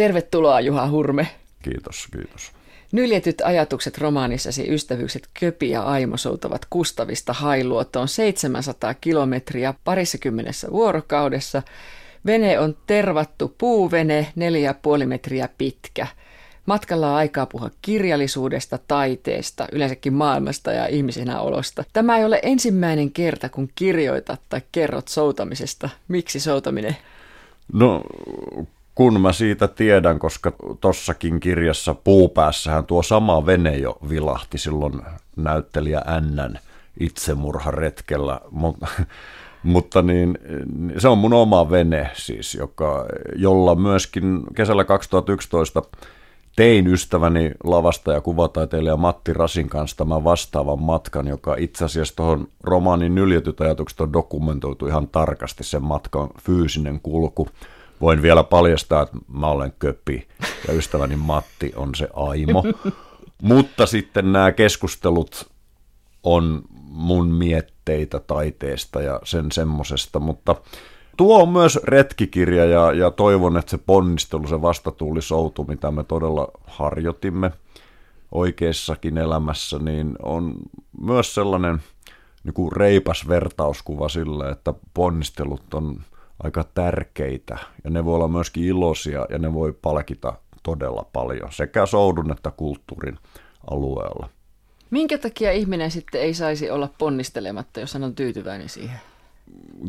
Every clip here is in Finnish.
Tervetuloa Juha Hurme. Kiitos, kiitos. Nyljetyt ajatukset romaanissasi Ystävyykset Köpi ja Aimo soutavat Kustavista Hailuotoon 700 kilometriä parissakymmenessä vuorokaudessa. Vene on tervattu puuvene, 4,5 metriä pitkä. Matkalla on aikaa puhua kirjallisuudesta, taiteesta, yleensäkin maailmasta ja ihmisenä olosta. Tämä ei ole ensimmäinen kerta, kun kirjoitat tai kerrot soutamisesta. Miksi soutaminen? No kun mä siitä tiedän, koska tossakin kirjassa puupäässähän tuo sama vene jo vilahti silloin näyttelijä Ännän itsemurharetkellä, mutta, mutta niin, se on mun oma vene siis, joka, jolla myöskin kesällä 2011 tein ystäväni lavasta ja kuvataiteilija Matti Rasin kanssa tämän vastaavan matkan, joka itse asiassa tuohon romaanin nyljetyt ajatukset on dokumentoitu ihan tarkasti sen matkan fyysinen kulku voin vielä paljastaa, että mä olen köpi ja ystäväni Matti on se Aimo. Mutta sitten nämä keskustelut on mun mietteitä taiteesta ja sen semmosesta, mutta tuo on myös retkikirja ja, ja toivon, että se ponnistelu, se vastatuulisoutu, mitä me todella harjoitimme oikeassakin elämässä, niin on myös sellainen niin kuin reipas vertauskuva sille, että ponnistelut on aika tärkeitä ja ne voi olla myöskin iloisia ja ne voi palkita todella paljon sekä soudun että kulttuurin alueella. Minkä takia ihminen sitten ei saisi olla ponnistelematta, jos hän on tyytyväinen siihen?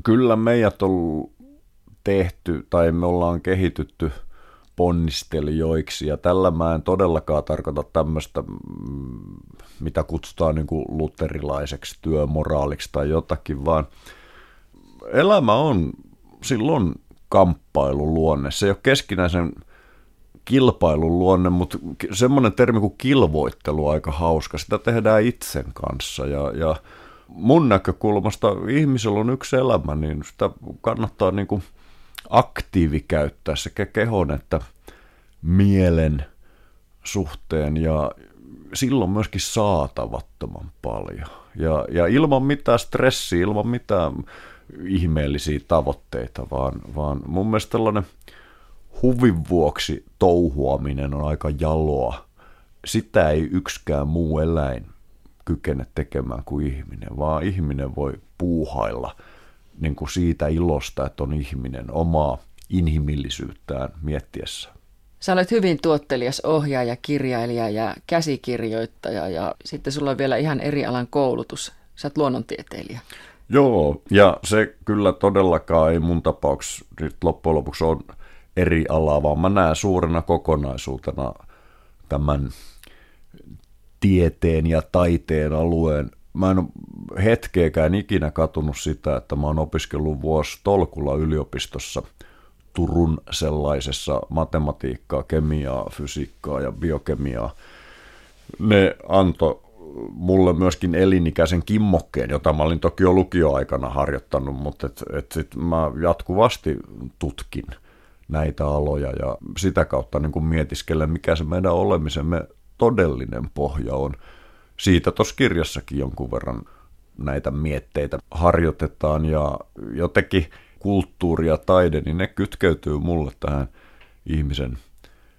Kyllä meidät on tehty tai me ollaan kehitytty ponnistelijoiksi ja tällä mä en todellakaan tarkoita tämmöistä, mm, mitä kutsutaan niin kuin luterilaiseksi työmoraaliksi tai jotakin, vaan elämä on silloin kamppailun luonne. Se ei ole keskinäisen kilpailun luonne, mutta semmoinen termi kuin kilvoittelu on aika hauska. Sitä tehdään itsen kanssa ja, ja mun näkökulmasta ihmisellä on yksi elämä, niin sitä kannattaa niin kuin aktiivi käyttää sekä kehon että mielen suhteen ja silloin myöskin saatavattoman paljon. Ja, ja ilman mitään stressiä, ilman mitään ihmeellisiä tavoitteita, vaan, vaan mun mielestä tällainen huvin vuoksi touhuaminen on aika jaloa. Sitä ei yksikään muu eläin kykene tekemään kuin ihminen, vaan ihminen voi puuhailla niin kuin siitä ilosta, että on ihminen omaa inhimillisyyttään miettiessä. Sä olet hyvin tuottelias ohjaaja, kirjailija ja käsikirjoittaja ja sitten sulla on vielä ihan eri alan koulutus. Sä oot luonnontieteilijä. Joo, ja se kyllä todellakaan ei mun tapauksessa loppujen lopuksi on eri alaa, vaan mä näen suurena kokonaisuutena tämän tieteen ja taiteen alueen. Mä en ole hetkeäkään ikinä katunut sitä, että mä oon opiskellut vuosi tolkulla yliopistossa Turun sellaisessa matematiikkaa, kemiaa, fysiikkaa ja biokemiaa. Ne antoi mulle myöskin elinikäisen kimmokkeen, jota mä olin toki jo lukioaikana harjoittanut, mutta et, et sit mä jatkuvasti tutkin näitä aloja ja sitä kautta niin kuin mietiskelen, mikä se meidän olemisemme todellinen pohja on. Siitä tuossa kirjassakin jonkun verran näitä mietteitä harjoitetaan ja jotenkin kulttuuri ja taide, niin ne kytkeytyy mulle tähän ihmisen –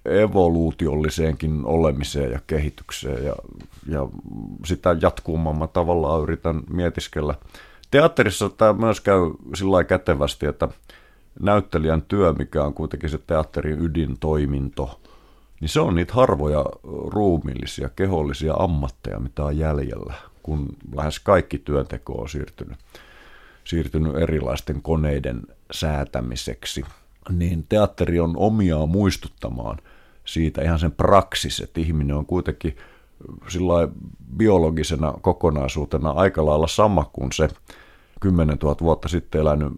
evoluutiolliseenkin olemiseen ja kehitykseen ja, ja sitä jatkuumman tavallaan yritän mietiskellä. Teatterissa tämä myös käy sillä kätevästi, että näyttelijän työ, mikä on kuitenkin se teatterin ydintoiminto, niin se on niitä harvoja ruumiillisia, kehollisia ammatteja, mitä on jäljellä, kun lähes kaikki työnteko on siirtynyt, siirtynyt erilaisten koneiden säätämiseksi. Niin teatteri on omiaan muistuttamaan – siitä ihan sen praksis, että ihminen on kuitenkin sillä biologisena kokonaisuutena aika lailla sama kuin se 10 000 vuotta sitten elänyt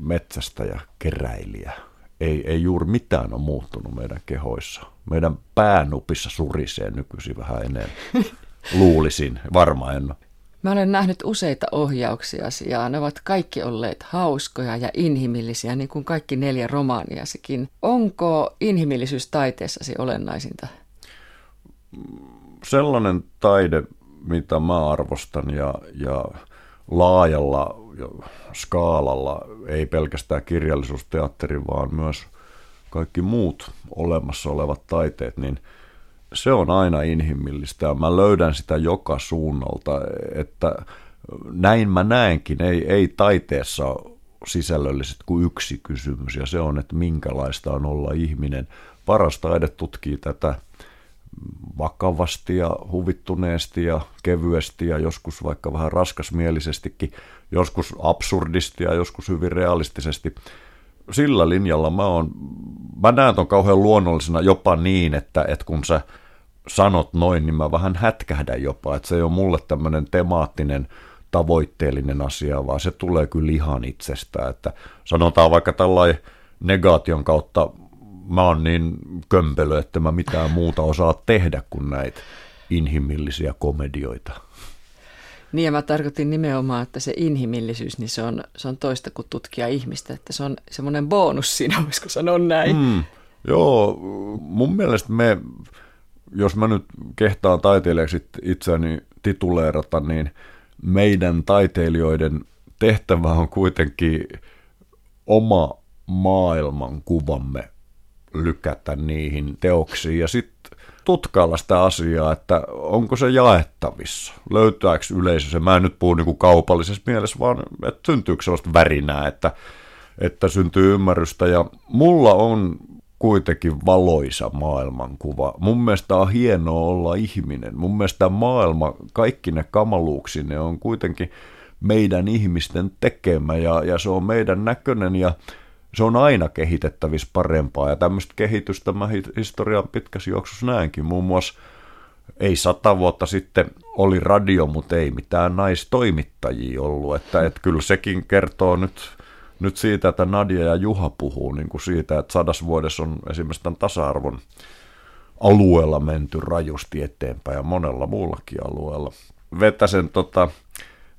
metsästä ja keräilijä. Ei, ei juuri mitään ole muuttunut meidän kehoissa. Meidän päänupissa surisee nykyisin vähän enemmän. Luulisin, varmaan en ole. Mä olen nähnyt useita ohjauksia ja ne ovat kaikki olleet hauskoja ja inhimillisiä, niin kuin kaikki neljä romaaniasikin. Onko inhimillisyys taiteessasi olennaisinta? Sellainen taide, mitä mä arvostan ja, ja laajalla skaalalla, ei pelkästään kirjallisuusteatteri, vaan myös kaikki muut olemassa olevat taiteet, niin se on aina inhimillistä ja mä löydän sitä joka suunnalta, että näin mä näenkin, ei, ei taiteessa ole sisällölliset kuin yksi kysymys ja se on, että minkälaista on olla ihminen. Paras taide tutkii tätä vakavasti ja huvittuneesti ja kevyesti ja joskus vaikka vähän raskasmielisestikin, joskus absurdisti ja joskus hyvin realistisesti. Sillä linjalla mä oon, mä näen ton kauhean luonnollisena jopa niin, että, että kun sä sanot noin, niin mä vähän hätkähdän jopa, että se ei ole mulle tämmöinen temaattinen tavoitteellinen asia, vaan se tulee kyllä ihan itsestä, että sanotaan vaikka tällainen negaation kautta mä oon niin kömpelö, että mä mitään muuta osaa tehdä kuin näitä inhimillisiä komedioita. Niin ja mä tarkoitin nimenomaan, että se inhimillisyys, niin se on, se on toista kuin tutkia ihmistä, että se on semmoinen bonus siinä, voisiko sanoa näin. Mm, joo, mun mielestä me, jos mä nyt kehtaan taiteilijaksi itseäni tituleerata, niin meidän taiteilijoiden tehtävä on kuitenkin oma maailmankuvamme lykätä niihin teoksiin ja sitten tutkailla sitä asiaa, että onko se jaettavissa, löytääkö yleisö se. Mä en nyt puhu niinku kaupallisessa mielessä, vaan että syntyykö sellaista värinää, että, että syntyy ymmärrystä. Ja mulla on kuitenkin valoisa maailmankuva. Mun mielestä on hienoa olla ihminen. Mun mielestä maailma, kaikki ne kamaluuksinne on kuitenkin meidän ihmisten tekemä ja, ja se on meidän näköinen ja se on aina kehitettävissä parempaa ja tämmöistä kehitystä mä historian pitkässä juoksussa näenkin. Muun muassa ei sata vuotta sitten oli radio, mutta ei mitään naistoimittajia ollut. Että, että kyllä sekin kertoo nyt, nyt siitä, että Nadia ja Juha puhuu niin kuin siitä, että sadas vuodessa on esimerkiksi tämän tasa-arvon alueella menty rajusti eteenpäin ja monella muullakin alueella. Vetäsen tota,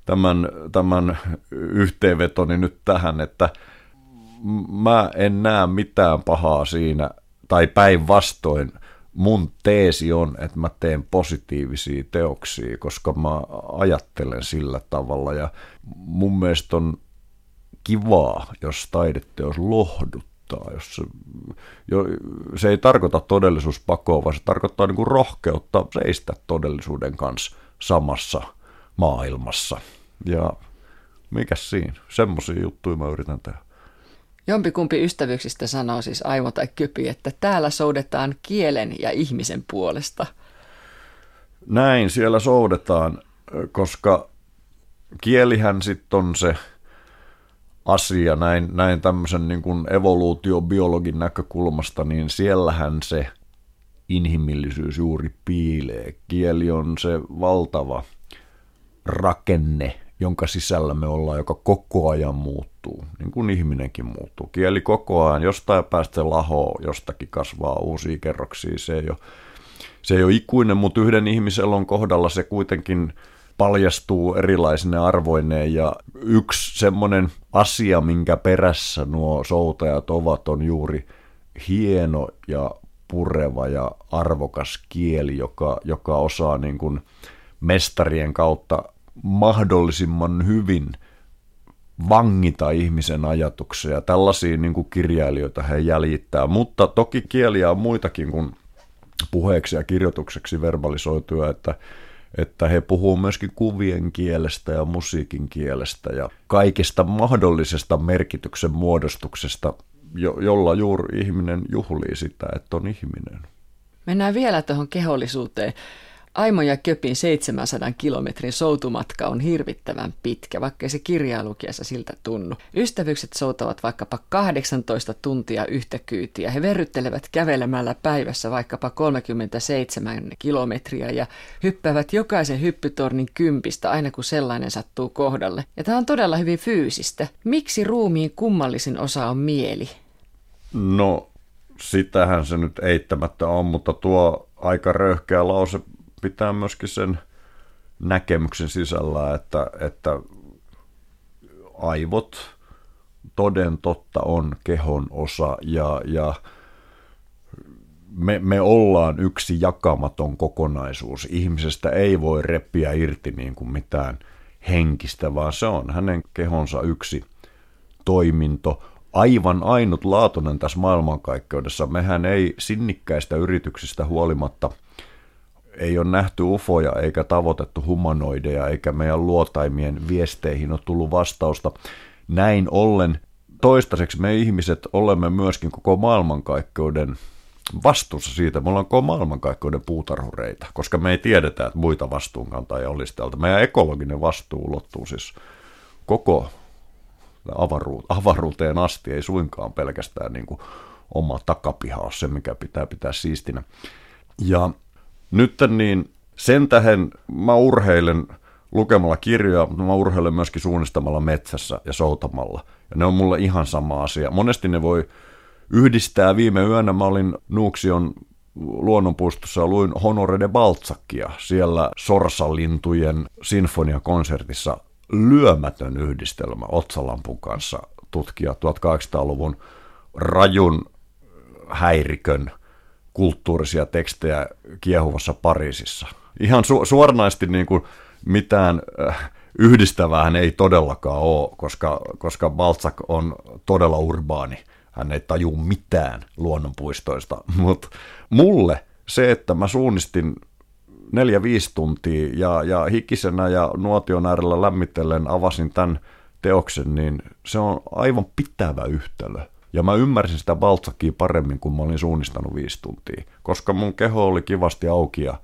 tämän, tämän yhteenvetoni nyt tähän, että – mä en näe mitään pahaa siinä, tai päinvastoin mun teesi on, että mä teen positiivisia teoksia, koska mä ajattelen sillä tavalla ja mun mielestä on kivaa, jos taideteos lohduttaa, jos se, jo, se ei tarkoita todellisuuspakoa, vaan se tarkoittaa niin kuin rohkeutta seistä todellisuuden kanssa samassa maailmassa. Ja mikä siinä? Semmoisia juttuja mä yritän tehdä. Jompikumpi ystävyyksistä sanoo siis Aimo tai Köpi, että täällä soudetaan kielen ja ihmisen puolesta. Näin siellä soudetaan, koska kielihän sitten on se asia näin, näin tämmöisen niin kuin evoluutiobiologin näkökulmasta, niin siellähän se inhimillisyys juuri piilee. Kieli on se valtava rakenne, jonka sisällä me ollaan, joka koko ajan muuttuu, niin kuin ihminenkin muuttuu. Kieli koko ajan, jostain päästä lahoo, jostakin kasvaa uusia kerroksia. Se ei ole, se ei ole ikuinen, mutta yhden ihmisen on kohdalla se kuitenkin paljastuu erilaisine arvoineen ja yksi semmoinen asia, minkä perässä nuo soutajat ovat, on juuri hieno ja pureva ja arvokas kieli, joka, joka osaa niin kuin mestarien kautta mahdollisimman hyvin vangita ihmisen ajatuksia. Tällaisia niin kuin kirjailijoita he jäljittää, mutta toki kieliä on muitakin kuin puheeksi ja kirjoitukseksi verbalisoituja, että, että he puhuu myöskin kuvien kielestä ja musiikin kielestä ja kaikista mahdollisesta merkityksen muodostuksesta, jo, jolla juuri ihminen juhlii sitä, että on ihminen. Mennään vielä tuohon kehollisuuteen. Aimo ja Köpin 700 kilometrin soutumatka on hirvittävän pitkä, vaikka se kirjailukiessa siltä tunnu. Ystävykset soutavat vaikkapa 18 tuntia yhtä kyytiä. He verryttelevät kävelemällä päivässä vaikkapa 37 kilometriä ja hyppäävät jokaisen hyppytornin kympistä aina kun sellainen sattuu kohdalle. Ja tämä on todella hyvin fyysistä. Miksi ruumiin kummallisin osa on mieli? No, sitähän se nyt eittämättä on, mutta tuo aika röyhkeä lause pitää myöskin sen näkemyksen sisällä, että, että aivot toden totta on kehon osa ja, ja me, me ollaan yksi jakamaton kokonaisuus. Ihmisestä ei voi reppiä irti niin kuin mitään henkistä, vaan se on hänen kehonsa yksi toiminto aivan ainutlaatuinen tässä maailmankaikkeudessa. Mehän ei sinnikkäistä yrityksistä huolimatta ei ole nähty ufoja eikä tavoitettu humanoideja eikä meidän luotaimien viesteihin ole tullut vastausta. Näin ollen toistaiseksi me ihmiset olemme myöskin koko maailmankaikkeuden vastuussa siitä. Me ollaan koko maailmankaikkeuden puutarhureita, koska me ei tiedetä, että muita vastuunkantajia olisi täältä. Meidän ekologinen vastuu ulottuu siis koko avaruut, avaruuteen asti, ei suinkaan pelkästään niin kuin oma takapiha ole se, mikä pitää pitää siistinä. Ja nyt niin sen tähän mä urheilen lukemalla kirjoja, mutta mä urheilen myöskin suunnistamalla metsässä ja soutamalla. Ja ne on mulle ihan sama asia. Monesti ne voi yhdistää. Viime yönä mä olin Nuuksion luonnonpuistossa luin Honore de Balzackia siellä sorsalintujen sinfoniakonsertissa lyömätön yhdistelmä otsalampun kanssa tutkia 1800-luvun rajun häirikön kulttuurisia tekstejä kiehuvassa Pariisissa. Ihan su- suoranaisesti niin kuin mitään äh, yhdistävää ei todellakaan ole, koska, koska Balzac on todella urbaani. Hän ei taju mitään luonnonpuistoista, mutta mulle se, että mä suunnistin neljä, viisi tuntia ja, ja hikisenä ja nuotion äärellä lämmitellen avasin tämän teoksen, niin se on aivan pitävä yhtälö. Ja mä ymmärsin sitä Baltsakia paremmin, kun mä olin suunnistanut viisi tuntia, koska mun keho oli kivasti auki ja,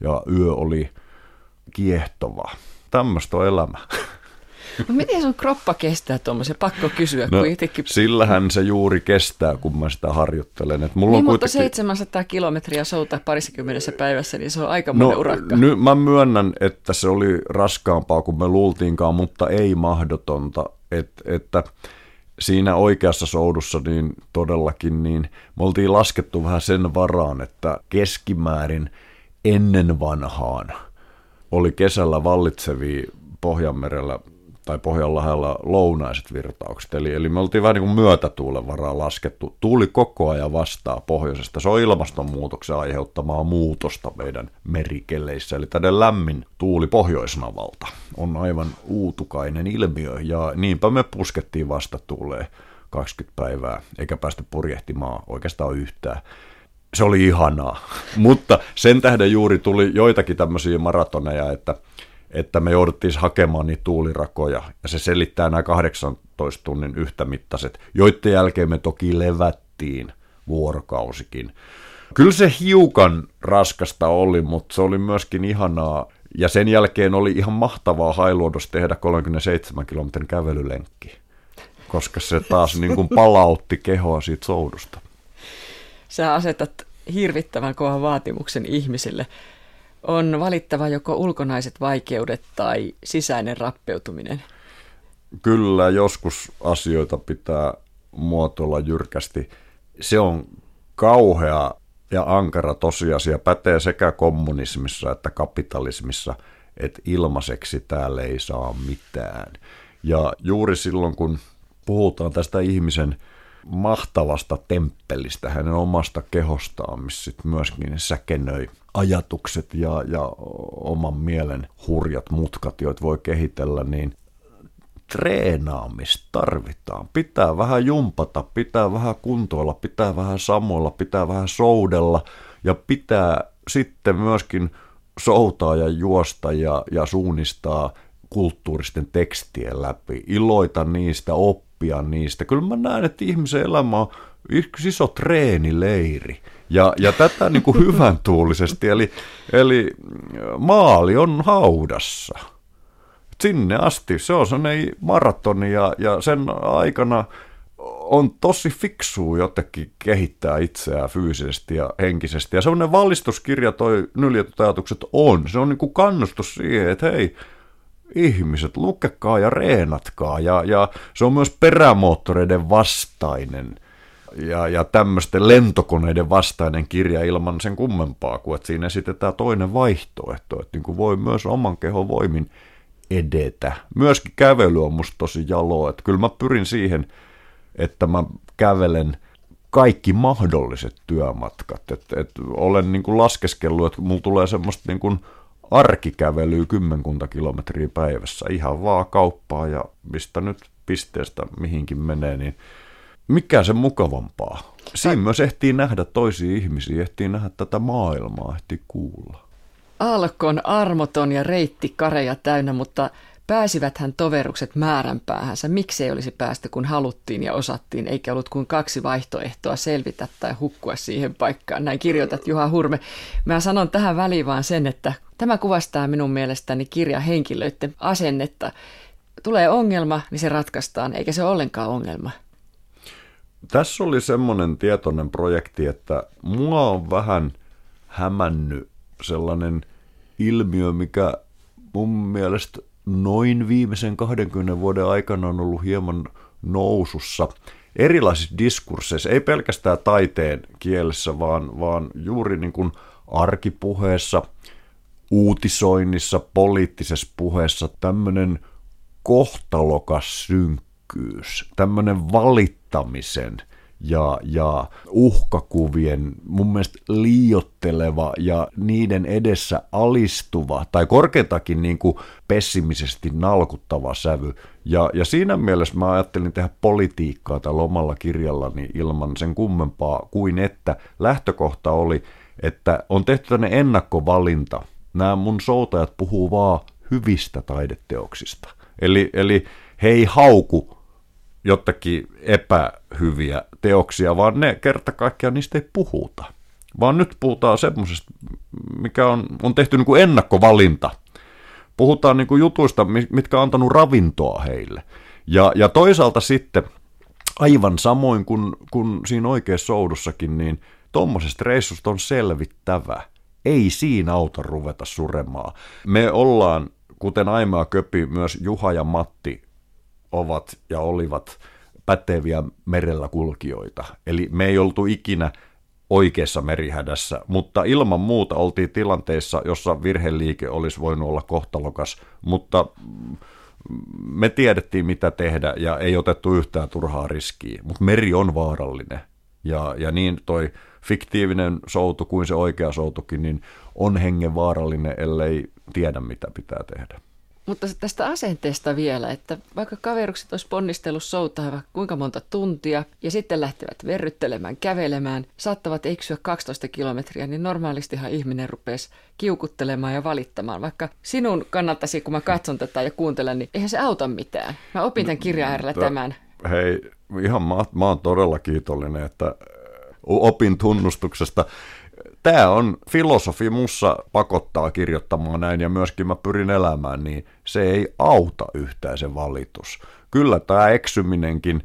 ja yö oli kiehtova. Tämmöistä on elämä. No miten sun kroppa kestää tuommoisen? Pakko kysyä, no, kun itsekin... Sillähän se juuri kestää, kun mä sitä harjoittelen. Et mulla niin, on mutta kuitenkin... 700 kilometriä soutaa parissakymmenessä päivässä, niin se on aika no, urakka. Nyt mä myönnän, että se oli raskaampaa kuin me luultiinkaan, mutta ei mahdotonta. Et, että siinä oikeassa soudussa niin todellakin niin me oltiin laskettu vähän sen varaan, että keskimäärin ennen vanhaan oli kesällä vallitsevia Pohjanmerellä tai Pohjanlahdella lounaiset virtaukset. Eli, eli me oltiin vähän niin kuin myötätuulen varaan laskettu. Tuuli koko ajan vastaa pohjoisesta. Se on ilmastonmuutoksen aiheuttamaa muutosta meidän merikeleissä. Eli tällainen lämmin tuuli pohjoisnavalta on aivan uutukainen ilmiö. Ja niinpä me puskettiin vastatuuleen 20 päivää, eikä päästy purjehtimaan oikeastaan yhtään se oli ihanaa. Mutta sen tähden juuri tuli joitakin tämmöisiä maratoneja, että että me jouduttiin hakemaan niitä tuulirakoja, ja se selittää nämä 18 tunnin yhtämittaiset, joiden jälkeen me toki levättiin vuorokausikin. Kyllä se hiukan raskasta oli, mutta se oli myöskin ihanaa, ja sen jälkeen oli ihan mahtavaa hailuodos tehdä 37 kilometrin kävelylenkki, koska se taas niin kuin palautti kehoa siitä soudusta. Sä asetat hirvittävän kovan vaatimuksen ihmisille on valittava joko ulkonaiset vaikeudet tai sisäinen rappeutuminen? Kyllä, joskus asioita pitää muotoilla jyrkästi. Se on kauhea ja ankara tosiasia, pätee sekä kommunismissa että kapitalismissa, että ilmaiseksi täällä ei saa mitään. Ja juuri silloin, kun puhutaan tästä ihmisen mahtavasta temppelistä, hänen omasta kehostaan, missä sit myöskin säkenöi ajatukset ja, ja oman mielen hurjat mutkat, joita voi kehitellä, niin treenaamista tarvitaan. Pitää vähän jumpata, pitää vähän kuntoilla, pitää vähän samoilla, pitää vähän soudella ja pitää sitten myöskin soutaa ja juosta ja, ja suunnistaa kulttuuristen tekstien läpi, iloita niistä, oppia niistä. Kyllä mä näen, että ihmisen elämä on yksi iso treenileiri. Ja, ja tätä niin kuin hyvän tuulisesti, eli, eli maali on haudassa. Sinne asti, se on sellainen maratoni ja, ja sen aikana on tosi fiksu jotenkin kehittää itseään fyysisesti ja henkisesti. Ja semmoinen valistuskirja toi nyljetut ajatukset on. Se on niin kuin kannustus siihen, että hei, ihmiset, lukekaa ja reenatkaa. Ja, ja se on myös perämoottoreiden vastainen ja, ja tämmöisten lentokoneiden vastainen kirja ilman sen kummempaa, kuin että siinä esitetään toinen vaihtoehto, että niin kuin voi myös oman kehon voimin edetä. Myöskin kävely on musta tosi jaloa, että kyllä mä pyrin siihen, että mä kävelen kaikki mahdolliset työmatkat. Et, et olen niin kuin laskeskellut, että mulla tulee semmoista niin kuin arkikävelyä kymmenkunta kilometriä päivässä, ihan vaan kauppaa ja mistä nyt pisteestä mihinkin menee, niin mikä se mukavampaa. Siinä myös ehtii nähdä toisia ihmisiä, ehtii nähdä tätä maailmaa, ehtii kuulla. Alkon armoton ja reitti kareja täynnä, mutta pääsiväthän toverukset määränpäähänsä. Miksi ei olisi päästä, kun haluttiin ja osattiin, eikä ollut kuin kaksi vaihtoehtoa selvitä tai hukkua siihen paikkaan. Näin kirjoitat Juha Hurme. Mä sanon tähän väliin vaan sen, että tämä kuvastaa minun mielestäni kirja henkilöiden asennetta. Tulee ongelma, niin se ratkaistaan, eikä se ole ollenkaan ongelma. Tässä oli semmoinen tietoinen projekti, että mua on vähän hämännyt sellainen ilmiö, mikä mun mielestä noin viimeisen 20 vuoden aikana on ollut hieman nousussa erilaisissa diskursseissa, ei pelkästään taiteen kielessä, vaan, vaan juuri niin kuin arkipuheessa, uutisoinnissa, poliittisessa puheessa tämmöinen kohtalokas synkkyys, tämmöinen valittamisen – ja, ja uhkakuvien mun mielestä liiotteleva ja niiden edessä alistuva tai korkeintakin niin kuin pessimisesti nalkuttava sävy. Ja, ja siinä mielessä mä ajattelin tehdä politiikkaa tällä omalla kirjallani ilman sen kummempaa kuin että lähtökohta oli, että on tehty tämmöinen ennakkovalinta. Nämä mun soutajat puhuu vaan hyvistä taideteoksista. Eli, eli he ei hauku jotakin epähyviä teoksia, vaan ne kerta kaikkiaan niistä ei puhuta. Vaan nyt puhutaan semmoisesta, mikä on, on tehty niin kuin ennakkovalinta. Puhutaan niin kuin jutuista, mitkä on antanut ravintoa heille. Ja, ja toisaalta sitten, aivan samoin kuin, kuin siinä oikeassa soudussakin, niin tuommoisesta reissusta on selvittävä. Ei siinä auta ruveta suremaan. Me ollaan, kuten Aimea Köpi, myös Juha ja Matti ovat ja olivat päteviä merellä kulkijoita. Eli me ei oltu ikinä oikeassa merihädässä, mutta ilman muuta oltiin tilanteessa, jossa virheliike olisi voinut olla kohtalokas, mutta me tiedettiin mitä tehdä ja ei otettu yhtään turhaa riskiä, mutta meri on vaarallinen. Ja, ja niin toi fiktiivinen soutu kuin se oikea soutukin, niin on hengen vaarallinen, ellei tiedä mitä pitää tehdä. Mutta tästä asenteesta vielä, että vaikka kaverukset olisi ponnistellut soutaa kuinka monta tuntia ja sitten lähtevät verryttelemään, kävelemään, saattavat eksyä 12 kilometriä, niin normaalistihan ihminen rupesi kiukuttelemaan ja valittamaan. Vaikka sinun kannattaisi, kun mä katson tätä ja kuuntelen, niin eihän se auta mitään. Mä opin tämän kirjan äärellä tämän. Hei, ihan mä, mä oon todella kiitollinen, että opin tunnustuksesta tämä on filosofi mussa pakottaa kirjoittamaan näin ja myöskin mä pyrin elämään, niin se ei auta yhtään se valitus. Kyllä tämä eksyminenkin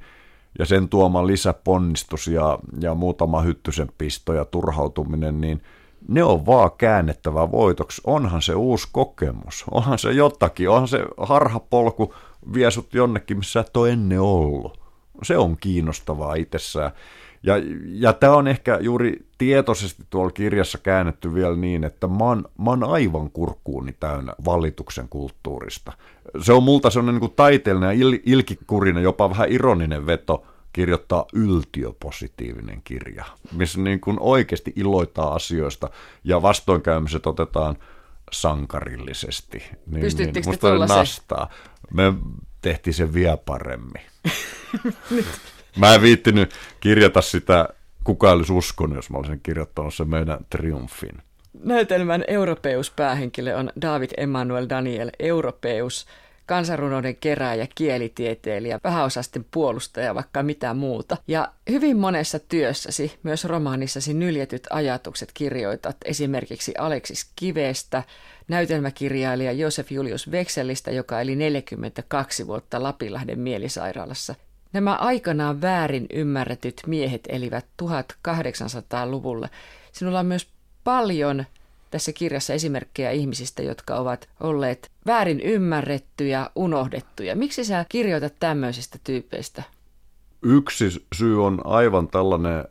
ja sen tuoma lisäponnistus ja, ja muutama hyttysen pisto ja turhautuminen, niin ne on vaan käännettävä voitoksi. Onhan se uusi kokemus, onhan se jotakin, onhan se harhapolku vie sut jonnekin, missä et ole ennen ollut. Se on kiinnostavaa itsessään. Ja, ja tämä on ehkä juuri tietoisesti tuolla kirjassa käännetty vielä niin, että mä oon, mä oon aivan kurkkuuni täynnä valituksen kulttuurista. Se on multa sellainen niin kuin taiteellinen ja il, ilkikurinen, jopa vähän ironinen veto kirjoittaa yltiöpositiivinen kirja, missä niin kuin oikeasti iloitaa asioista ja vastoinkäymiset otetaan sankarillisesti. Niin, Pystyttekö niin, musta nastaa. Me tehtiin se vielä paremmin. Mä en viittinyt kirjata sitä, kuka olisi uskonut, jos mä olisin kirjoittanut sen meidän triumfin. Näytelmän europeus-päähenkilö on David Emmanuel Daniel Europeus, kansanrunouden kerääjä, kielitieteilijä, vähäosasten puolustaja, vaikka mitä muuta. Ja hyvin monessa työssäsi, myös romaanissasi nyljetyt ajatukset kirjoitat esimerkiksi Aleksis Kivestä, näytelmäkirjailija Josef Julius Vekselistä, joka eli 42 vuotta Lapinlahden mielisairaalassa. Nämä aikanaan väärin ymmärretyt miehet elivät 1800-luvulla. Sinulla on myös paljon tässä kirjassa esimerkkejä ihmisistä, jotka ovat olleet väärin ymmärrettyjä, unohdettuja. Miksi sä kirjoitat tämmöisistä tyypeistä? Yksi syy on aivan tällainen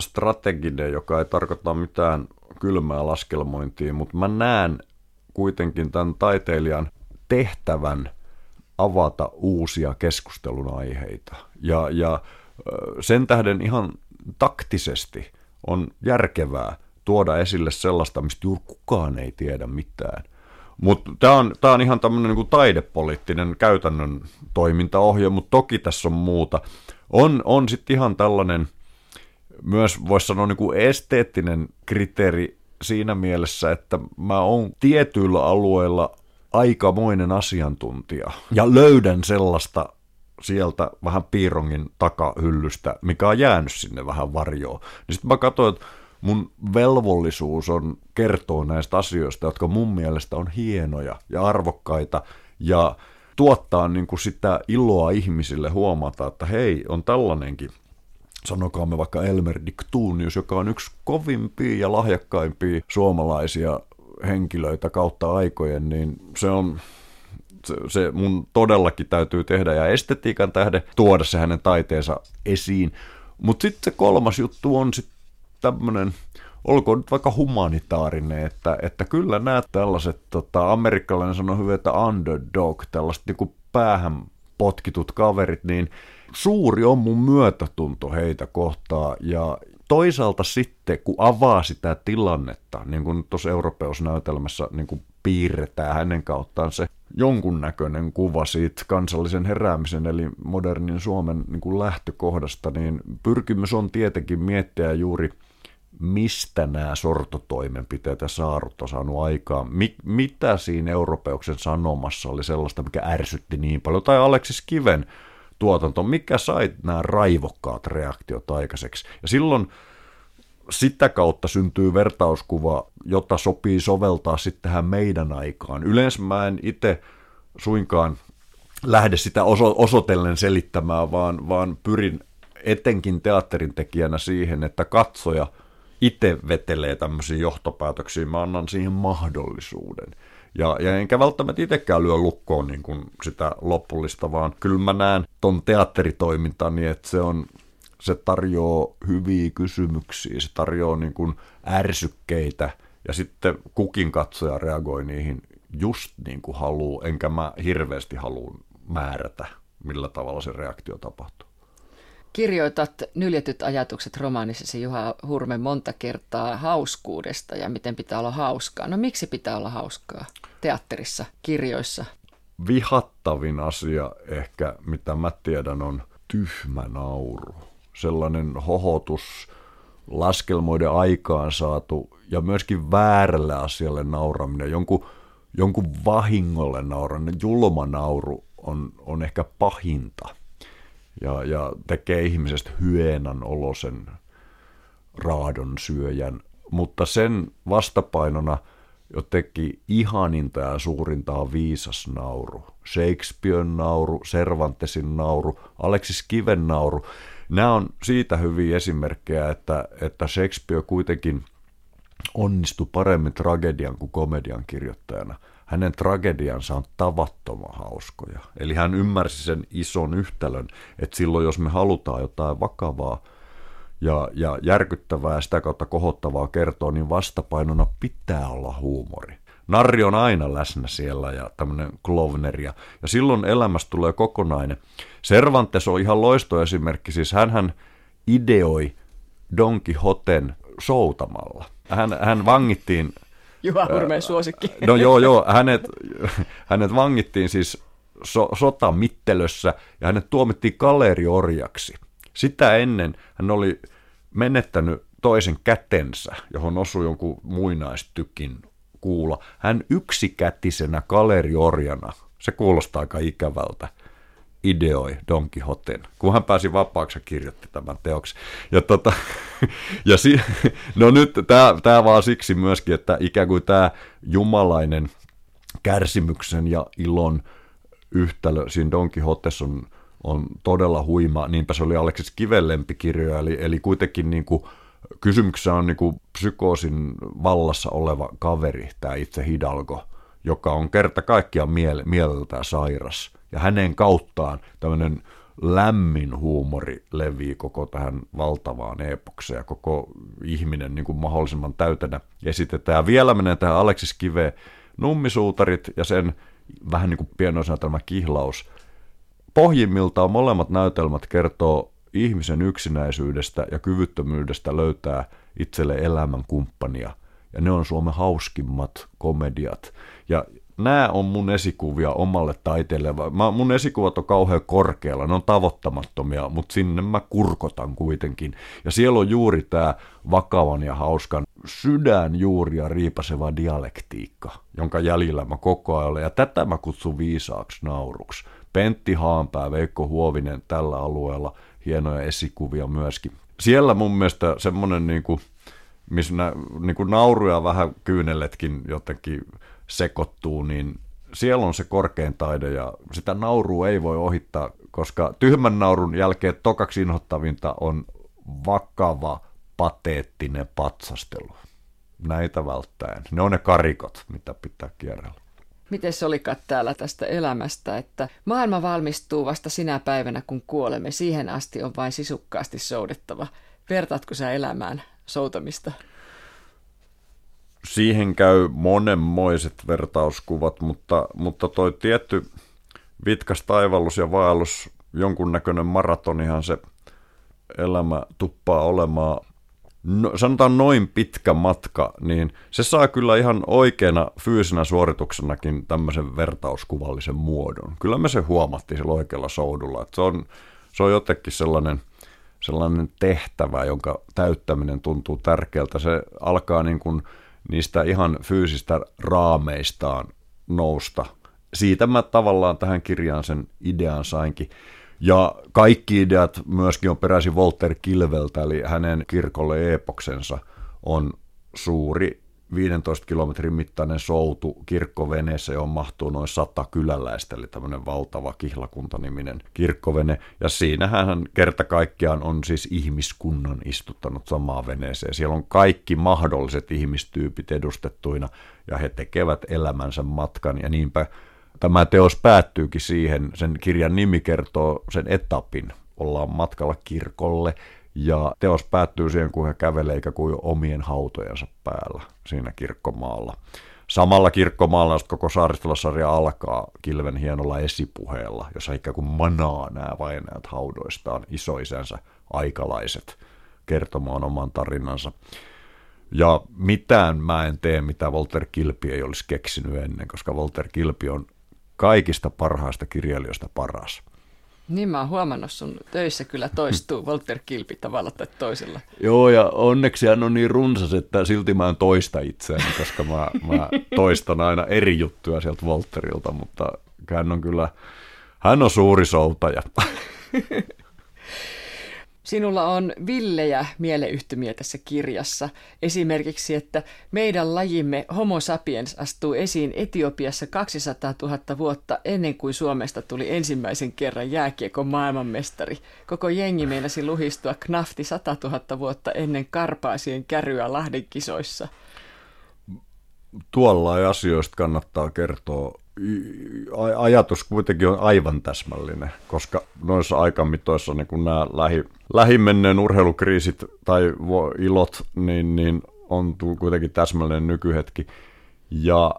strateginen, joka ei tarkoita mitään kylmää laskelmointia, mutta mä näen kuitenkin tämän taiteilijan tehtävän avata uusia keskustelun aiheita. Ja, ja sen tähden ihan taktisesti on järkevää tuoda esille sellaista, mistä juuri kukaan ei tiedä mitään. Mutta tämä on, tää on ihan tämmöinen niinku taidepoliittinen käytännön toimintaohje, mutta toki tässä on muuta. On, on sitten ihan tällainen, myös voisi sanoa niinku esteettinen kriteeri siinä mielessä, että mä oon tietyillä alueilla aikamoinen asiantuntija ja löydän sellaista sieltä vähän piirongin takahyllystä, mikä on jäänyt sinne vähän varjoon. Niin sitten mä katsoin, että mun velvollisuus on kertoa näistä asioista, jotka mun mielestä on hienoja ja arvokkaita ja tuottaa niin kuin sitä iloa ihmisille huomata, että hei, on tällainenkin sanokaamme vaikka Elmer Dictunius, joka on yksi kovimpia ja lahjakkaimpia suomalaisia henkilöitä kautta aikojen, niin se on se, mun todellakin täytyy tehdä ja estetiikan tähden tuoda se hänen taiteensa esiin. Mutta sitten se kolmas juttu on sitten tämmöinen, olkoon nyt vaikka humanitaarinen, että, että kyllä nämä tällaiset, tota, amerikkalainen sanoo hyvin, että underdog, tällaiset niin päähän potkitut kaverit, niin suuri on mun myötätunto heitä kohtaa ja toisaalta sitten, kun avaa sitä tilannetta, niin kuin tuossa Europeus-näytelmässä niin kuin piirretään hänen kauttaan se jonkunnäköinen kuva siitä kansallisen heräämisen, eli modernin Suomen niin kuin lähtökohdasta, niin pyrkimys on tietenkin miettiä juuri – mistä nämä sortotoimenpiteet ja saarut on saanut aikaan. Mi- mitä siinä Europeuksen sanomassa oli sellaista, mikä ärsytti niin paljon, tai Aleksis Kiven tuotanto, mikä sai nämä raivokkaat reaktiot aikaiseksi. Ja silloin sitä kautta syntyy vertauskuva, jota sopii soveltaa sitten tähän meidän aikaan. Yleensä mä en itse suinkaan lähde sitä oso- osoitellen selittämään, vaan, vaan pyrin etenkin teatterin tekijänä siihen, että katsoja – itse vetelee tämmöisiä johtopäätöksiä, mä annan siihen mahdollisuuden. Ja, ja enkä välttämättä itsekään lyö lukkoon niin kuin sitä lopullista, vaan kyllä mä näen ton teatteritoimintani, niin, että se on se tarjoaa hyviä kysymyksiä, se tarjoaa niin kuin ärsykkeitä ja sitten kukin katsoja reagoi niihin just niin kuin haluaa, enkä mä hirveästi halua määrätä, millä tavalla se reaktio tapahtuu. Kirjoitat Nyljetyt ajatukset romaanisesi Juha Hurme monta kertaa hauskuudesta ja miten pitää olla hauskaa. No miksi pitää olla hauskaa teatterissa, kirjoissa? Vihattavin asia ehkä, mitä mä tiedän, on tyhmä nauru. Sellainen hohotus, laskelmoiden aikaan saatu ja myöskin väärälle asialle nauraminen, jonkun, jonkun vahingolle nauraminen, julma nauru on, on ehkä pahinta ja, ja tekee ihmisestä hyenan olosen raadon syöjän, mutta sen vastapainona jotenkin ihaninta ja suurinta on viisas nauru. Shakespearen nauru, Cervantesin nauru, Alexis Kiven nauru. Nämä on siitä hyviä esimerkkejä, että, että Shakespeare kuitenkin onnistui paremmin tragedian kuin komedian kirjoittajana – hänen tragediansa on tavattoman hauskoja. Eli hän ymmärsi sen ison yhtälön, että silloin jos me halutaan jotain vakavaa ja, ja järkyttävää ja sitä kautta kohottavaa kertoa, niin vastapainona pitää olla huumori. Narri on aina läsnä siellä ja tämmöinen klovner ja, ja silloin elämästä tulee kokonainen. Cervantes on ihan loistoesimerkki, siis hän ideoi Don Quixoten soutamalla. Hän, hän vangittiin Juha Hurmeen suosikki. No joo, joo. Hänet, hänet vangittiin siis so, sotamittelössä ja hänet tuomittiin kaleriorjaksi. Sitä ennen hän oli menettänyt toisen kätensä, johon osui jonkun muinaistykin kuula. Hän yksikätisenä kaleriorjana, se kuulostaa aika ikävältä, ideoi Don Quixoten, kun hän pääsi vapaaksi ja kirjoitti tämän teoksen. Ja, tota, ja si, no nyt tämä vaan siksi myöskin, että ikään kuin tämä jumalainen kärsimyksen ja ilon yhtälö siinä Don Quixotessa on, on todella huima. Niinpä se oli Aleksis Kiven lempikirjoja, eli, eli kuitenkin niin kuin, kysymyksessä on niin kuin psykoosin vallassa oleva kaveri, tämä itse Hidalgo, joka on kerta kaikkiaan miele, mieleltään sairas – ja hänen kauttaan tämmöinen lämmin huumori levii koko tähän valtavaan epokseen ja koko ihminen niin kuin mahdollisimman täytänä esitetään. Vielä menee tähän Aleksis Kive Nummisuutarit ja sen vähän niin kuin pienoisnäytelmä Kihlaus. Pohjimmiltaan molemmat näytelmät kertoo ihmisen yksinäisyydestä ja kyvyttömyydestä löytää itselle elämän kumppania. Ja ne on Suomen hauskimmat komediat. Ja nämä on mun esikuvia omalle taiteelle. Mä, mun esikuvat on kauhean korkealla, ne on tavoittamattomia, mutta sinne mä kurkotan kuitenkin. Ja siellä on juuri tämä vakavan ja hauskan sydänjuuria riipaseva dialektiikka, jonka jäljellä mä koko ajan olen. Ja tätä mä kutsun viisaaksi nauruksi. Pentti Haanpää, Veikko Huovinen tällä alueella, hienoja esikuvia myöskin. Siellä mun mielestä semmoinen niin missä nä, niin kuin nauruja vähän kyynelletkin jotenkin sekoittuu, niin siellä on se korkein taide ja sitä naurua ei voi ohittaa, koska tyhmän naurun jälkeen tokaksi inhottavinta on vakava, pateettinen patsastelu. Näitä välttäen. Ne on ne karikot, mitä pitää kierrellä. Miten se olikaan täällä tästä elämästä, että maailma valmistuu vasta sinä päivänä, kun kuolemme. Siihen asti on vain sisukkaasti soudettava. Vertaatko sä elämään soutamista? siihen käy monenmoiset vertauskuvat, mutta, mutta toi tietty vitkas taivallus ja vaellus, jonkunnäköinen maratonihan se elämä tuppaa olemaan, no, sanotaan noin pitkä matka, niin se saa kyllä ihan oikeana fyysinä suorituksenakin tämmöisen vertauskuvallisen muodon. Kyllä me se huomattiin sillä oikealla soudulla, että se on, se on jotenkin sellainen, sellainen tehtävä, jonka täyttäminen tuntuu tärkeältä. Se alkaa niin kuin niistä ihan fyysistä raameistaan nousta. Siitä mä tavallaan tähän kirjaan sen idean sainkin. Ja kaikki ideat myöskin on peräisin Walter Kilveltä, eli hänen kirkolle epoksensa on suuri 15 kilometrin mittainen soutu kirkkoveneessä, johon mahtuu noin sata kyläläistä, eli tämmöinen valtava kihlakuntaniminen kirkkovene. Ja siinähän hän kerta kaikkiaan on siis ihmiskunnan istuttanut samaan veneeseen. Siellä on kaikki mahdolliset ihmistyypit edustettuina, ja he tekevät elämänsä matkan, ja niinpä tämä teos päättyykin siihen, sen kirjan nimi kertoo sen etapin. Ollaan matkalla kirkolle, ja teos päättyy siihen, kun he kävelee eikä kuin omien hautojensa päällä siinä kirkkomaalla. Samalla kirkkomaalla koko saaristolassarja alkaa Kilven hienolla esipuheella, jossa ikään kuin manaa nämä vainajat haudoistaan isoisänsä aikalaiset kertomaan oman tarinansa. Ja mitään mä en tee, mitä Walter Kilpi ei olisi keksinyt ennen, koska Walter Kilpi on kaikista parhaista kirjailijoista paras. Niin mä oon huomannut sun töissä kyllä toistuu Walter Kilpi tavalla tai toisella. Joo ja onneksi hän on niin runsas, että silti mä en toista itseäni, koska mä, mä toistan aina eri juttuja sieltä Walterilta, mutta hän on kyllä, hän on suuri soutaja. Sinulla on villejä mieleyhtymiä tässä kirjassa. Esimerkiksi, että meidän lajimme Homo sapiens astuu esiin Etiopiassa 200 000 vuotta ennen kuin Suomesta tuli ensimmäisen kerran jääkiekon maailmanmestari. Koko jengi meinasi luhistua knafti 100 000 vuotta ennen Karpaasien käryä Lahden kisoissa. Tuolla asioista kannattaa kertoa ajatus kuitenkin on aivan täsmällinen, koska noissa aikamitoissa niin kun nämä lähi, lähimenneen urheilukriisit tai ilot, niin, niin on kuitenkin täsmällinen nykyhetki. Ja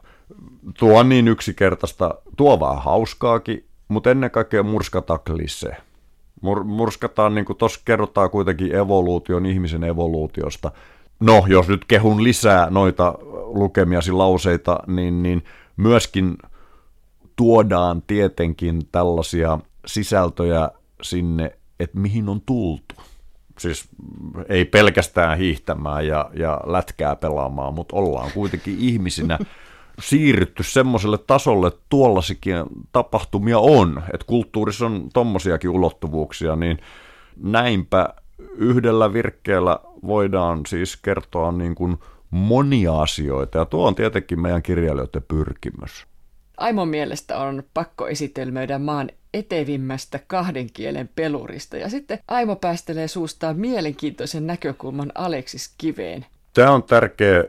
tuo on niin yksinkertaista, tuo vähän hauskaakin, mutta ennen kaikkea murskataan klise. Mur, murskataan, niin kuin tuossa kerrotaan kuitenkin evoluution, ihmisen evoluutiosta. No, jos nyt kehun lisää noita lukemiasi lauseita, niin, niin myöskin tuodaan tietenkin tällaisia sisältöjä sinne, että mihin on tultu. Siis ei pelkästään hiihtämään ja, ja lätkää pelaamaan, mutta ollaan kuitenkin ihmisinä siirrytty semmoiselle tasolle, että tuollaisikin tapahtumia on, että kulttuurissa on tommosiakin ulottuvuuksia, niin näinpä yhdellä virkkeellä voidaan siis kertoa niin kuin monia asioita, ja tuo on tietenkin meidän kirjailijoiden pyrkimys. Aimon mielestä on pakko esitelmöidä maan etevimmästä kahden kielen pelurista. Ja sitten Aimo päästelee suustaan mielenkiintoisen näkökulman Aleksis Kiveen. Tämä on tärkeä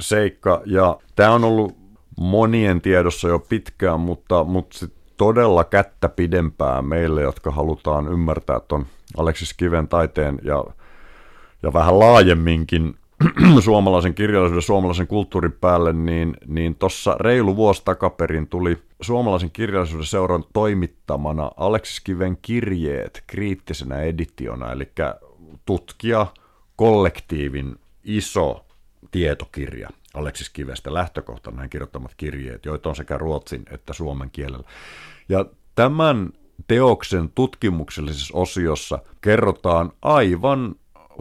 seikka ja tämä on ollut monien tiedossa jo pitkään, mutta, mutta sit todella kättä pidempään meille, jotka halutaan ymmärtää tuon Aleksis Kiven taiteen ja, ja vähän laajemminkin suomalaisen kirjallisuuden, suomalaisen kulttuurin päälle, niin, niin tuossa reilu vuosi takaperin tuli suomalaisen kirjallisuuden seuran toimittamana Aleksis Kiven kirjeet kriittisenä editiona, eli tutkija kollektiivin iso tietokirja. Aleksis Kivestä lähtökohtana hän kirjoittamat kirjeet, joita on sekä ruotsin että suomen kielellä. Ja tämän teoksen tutkimuksellisessa osiossa kerrotaan aivan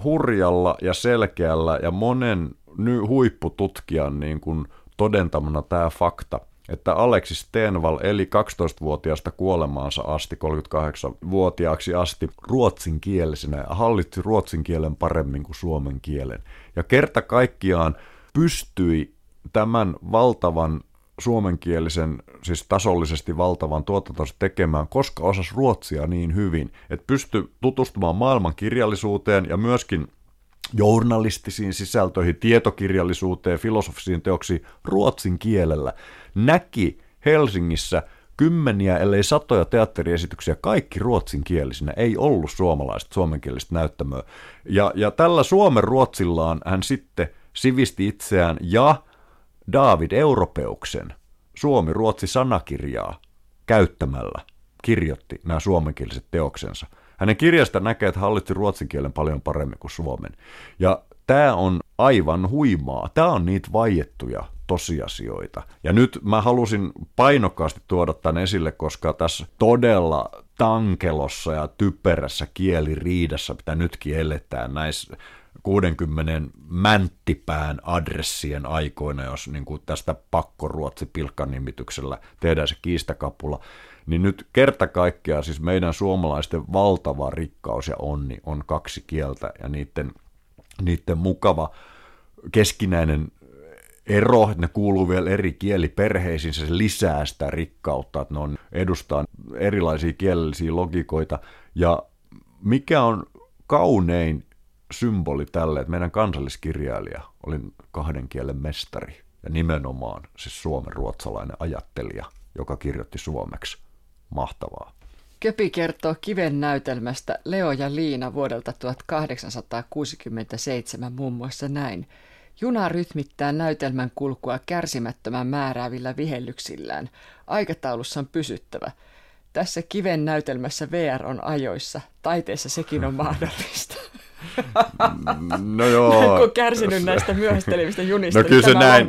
hurjalla ja selkeällä ja monen huippututkijan niin kuin todentamana tämä fakta, että Aleksis Stenval eli 12-vuotiaasta kuolemaansa asti, 38-vuotiaaksi asti, ruotsinkielisenä ja hallitsi ruotsin kielen paremmin kuin suomen kielen. Ja kerta kaikkiaan pystyi tämän valtavan suomenkielisen, siis tasollisesti valtavan tuotantonsa tekemään, koska osasi ruotsia niin hyvin, että pystyi tutustumaan maailman kirjallisuuteen ja myöskin journalistisiin sisältöihin, tietokirjallisuuteen, filosofisiin teoksiin ruotsin kielellä. Näki Helsingissä kymmeniä, ellei satoja teatteriesityksiä, kaikki ruotsinkielisinä, ei ollut suomalaista suomenkielistä näyttämöä. Ja, ja tällä Suomen ruotsillaan hän sitten sivisti itseään ja David Europeuksen Suomi-Ruotsi sanakirjaa käyttämällä kirjoitti nämä suomenkieliset teoksensa. Hänen kirjasta näkee, että hallitsi ruotsin kielen paljon paremmin kuin suomen. Ja tämä on aivan huimaa. Tämä on niitä vaiettuja tosiasioita. Ja nyt mä halusin painokkaasti tuoda tämän esille, koska tässä todella tankelossa ja typerässä kieliriidassa, mitä nytkin eletään näissä 60 mänttipään adressien aikoina, jos niin kuin tästä pakkoruotsi pilkkanimityksellä tehdään se kiistakapula, niin nyt kerta kaikkiaan siis meidän suomalaisten valtava rikkaus ja onni on kaksi kieltä ja niiden, niiden mukava keskinäinen ero, että ne kuuluu vielä eri kieliperheisiin, se lisää sitä rikkautta, että ne on edustaa erilaisia kielellisiä logikoita. Ja mikä on kaunein symboli tälle, että meidän kansalliskirjailija oli kahden kielen mestari ja nimenomaan siis suomen ruotsalainen ajattelija, joka kirjoitti suomeksi. Mahtavaa. Köpi kertoo kiven näytelmästä Leo ja Liina vuodelta 1867 muun muassa näin. Juna rytmittää näytelmän kulkua kärsimättömän määräävillä vihellyksillään. Aikataulussa on pysyttävä. Tässä kiven näytelmässä VR on ajoissa. Taiteessa sekin on mahdollista. No joo. Kun kärsinyt näistä myöhästelevistä junista, no, kyllä niin se näin,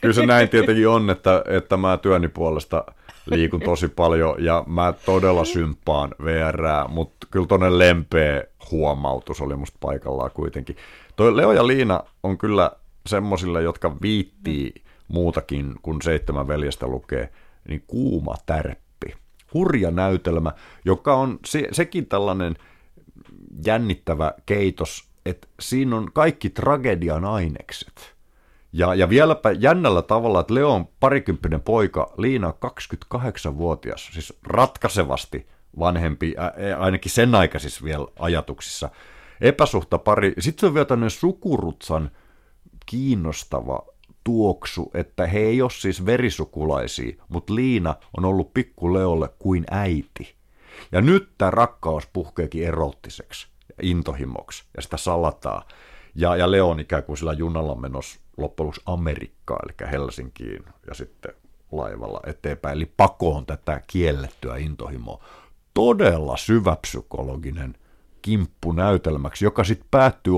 Kyllä se näin tietenkin on, että, että mä työni puolesta liikun tosi paljon ja mä todella symppaan VR, mutta kyllä tonne lempeä huomautus oli musta paikallaan kuitenkin. Toi Leo ja Liina on kyllä semmosille, jotka viittii muutakin kuin seitsemän veljestä lukee, niin kuuma tärppi. Hurja näytelmä, joka on se, sekin tällainen jännittävä keitos, että siinä on kaikki tragedian ainekset – ja, ja vieläpä jännällä tavalla, että Leo on parikymppinen poika, Liina on 28-vuotias, siis ratkaisevasti vanhempi, ainakin sen aikaisissa vielä ajatuksissa. Epäsuhta pari. Sitten on vielä tämmöinen sukurutsan kiinnostava tuoksu, että he ei ole siis verisukulaisia, mutta Liina on ollut pikku Leolle kuin äiti. Ja nyt tämä rakkaus puhkeekin erottiseksi intohimoksi, ja sitä salataa. Ja, ja Leo on ikään kuin sillä junalla menossa loppujen lopuksi Amerikkaan, eli Helsinkiin ja sitten laivalla eteenpäin. Eli pakoon tätä kiellettyä intohimoa. Todella syväpsykologinen kimppu näytelmäksi, joka sitten päättyy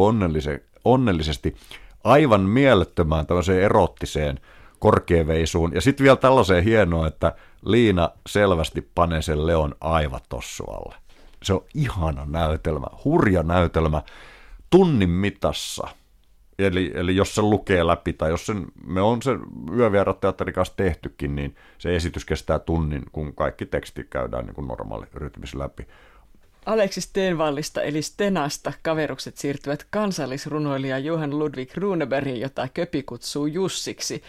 onnellisesti aivan mielettömään tämmöiseen erottiseen korkeaveisuun. Ja sitten vielä tällaiseen hienoa, että Liina selvästi panee sen Leon aivat tossualle. Se on ihana näytelmä, hurja näytelmä, tunnin mitassa – Eli, eli jos se lukee läpi, tai jos sen, me on sen yövierat teatterin kanssa tehtykin, niin se esitys kestää tunnin, kun kaikki teksti käydään niin kuin normaali rytmis läpi. Aleksis Stenvallista eli Stenasta kaverukset siirtyvät kansallisrunoilija Johan Ludwig Runebergin, jota Köpi kutsuu Jussiksi.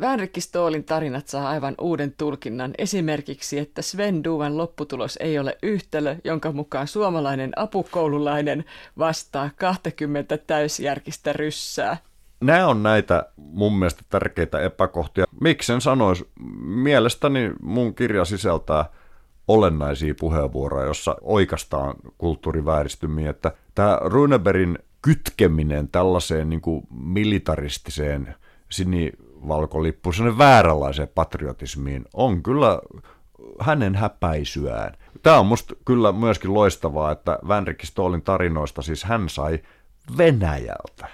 Vänrikki Stoolin tarinat saa aivan uuden tulkinnan, esimerkiksi, että Sven Duvan lopputulos ei ole yhtälö, jonka mukaan suomalainen apukoululainen vastaa 20 täysjärkistä ryssää. Nämä on näitä mun mielestä tärkeitä epäkohtia. Miksen sanoisi, mielestäni mun kirja sisältää olennaisia puheenvuoroja, jossa oikeastaan kulttuurivääristymiä, että tämä Runebergin kytkeminen tällaiseen niin kuin militaristiseen sini valkolippuisen vääränlaiseen patriotismiin on kyllä hänen häpäisyään. Tämä on musta kyllä myöskin loistavaa, että Vänrikki Stoolin tarinoista siis hän sai Venäjältä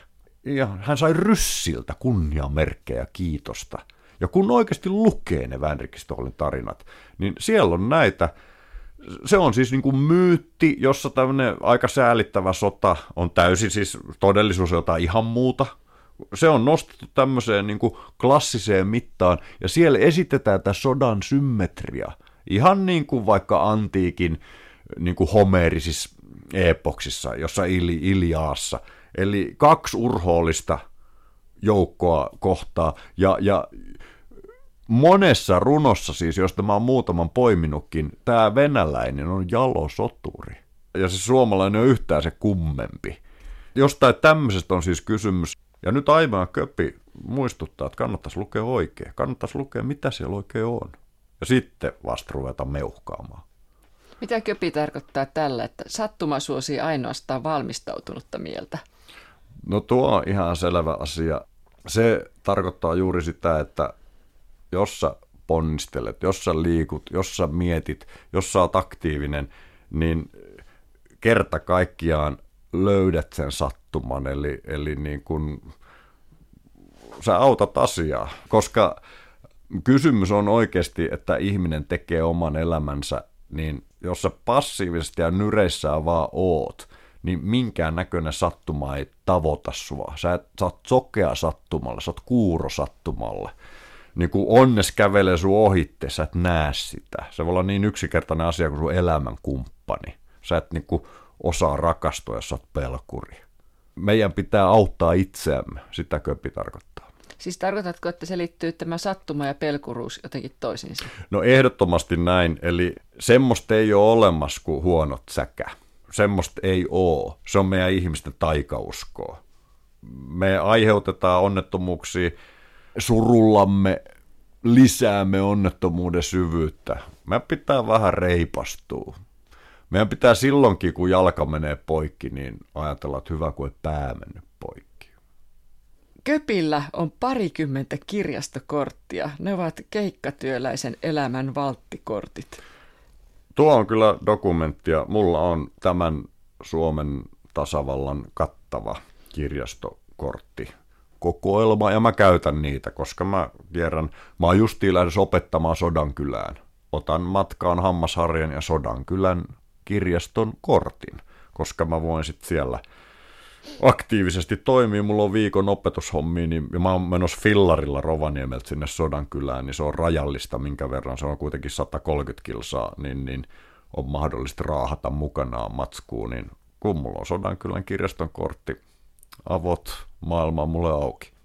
ja hän sai ryssiltä kunniamerkkejä kiitosta. Ja kun oikeasti lukee ne Vänrikistoholin tarinat, niin siellä on näitä, se on siis niin kuin myytti, jossa tämmöinen aika säälittävä sota on täysin siis todellisuus jotain ihan muuta. Se on nostettu tämmöiseen niin kuin klassiseen mittaan, ja siellä esitetään tämä sodan symmetria. Ihan niin kuin vaikka antiikin niin kuin homeerisissa epoksissa, jossa Ili, Iliaassa. Eli kaksi urhoollista joukkoa kohtaa, ja, ja monessa runossa siis, josta mä oon muutaman poiminutkin, tämä venäläinen on jalosoturi. Ja se suomalainen on yhtään se kummempi. Jostain tämmöisestä on siis kysymys. Ja nyt aivan köpi muistuttaa, että kannattaisi lukea oikein. Kannattaisi lukea, mitä siellä oikein on. Ja sitten vasta ruveta meuhkaamaan. Mitä köpi tarkoittaa tällä, että sattuma suosii ainoastaan valmistautunutta mieltä? No tuo on ihan selvä asia. Se tarkoittaa juuri sitä, että jos sä ponnistelet, jos sä liikut, jos sä mietit, jos sä oot aktiivinen, niin kerta kaikkiaan löydät sen sattuman, eli, eli niin kun sä autat asiaa, koska kysymys on oikeasti, että ihminen tekee oman elämänsä, niin jos sä passiivisesti ja nyreissä vaan oot, niin minkään näköinen sattuma ei tavoita sua. Sä, et, sä oot sokea sattumalle, sä oot kuuro sattumalle niin kuin onnes kävelee sun ohitte, sä et näe sitä. Se voi olla niin yksinkertainen asia kuin sun elämän kumppani. Sä et niin kuin osaa rakastua, jos sä oot pelkuri. Meidän pitää auttaa itseämme, sitä köpi tarkoittaa. Siis tarkoitatko, että se liittyy tämä sattuma ja pelkuruus jotenkin toisiinsa? No ehdottomasti näin, eli semmoista ei ole olemassa kuin huonot säkä. Semmoista ei ole. Se on meidän ihmisten taikauskoa. Me aiheutetaan onnettomuuksia surullamme lisäämme onnettomuuden syvyyttä. Meidän pitää vähän reipastua. Meidän pitää silloinkin, kun jalka menee poikki, niin ajatella, että hyvä kuin pää mennyt poikki. Köpillä on parikymmentä kirjastokorttia. Ne ovat keikkatyöläisen elämän valttikortit. Tuo on kyllä dokumenttia. Mulla on tämän Suomen tasavallan kattava kirjastokortti kokoelma ja mä käytän niitä, koska mä tiedän, mä oon justiin lähdössä opettamaan Sodankylään. Otan matkaan Hammasharjan ja Sodankylän kirjaston kortin, koska mä voin sitten siellä aktiivisesti toimia. Mulla on viikon opetushommia, niin, ja mä oon menossa fillarilla Rovaniemeltä sinne Sodankylään, niin se on rajallista, minkä verran se on kuitenkin 130 kilsaa, niin, niin on mahdollista raahata mukanaan matskuun, niin kun mulla on Sodankylän kirjaston kortti, avot maailma mulle auki.